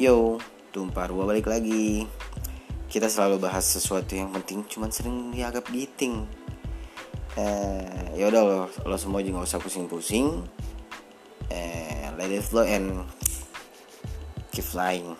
Yo, tumpah ruah balik lagi. Kita selalu bahas sesuatu yang penting, cuman sering dianggap giting. Eh, ya udah lo, lo semua juga gak usah pusing-pusing. Eh, let it flow and keep flying.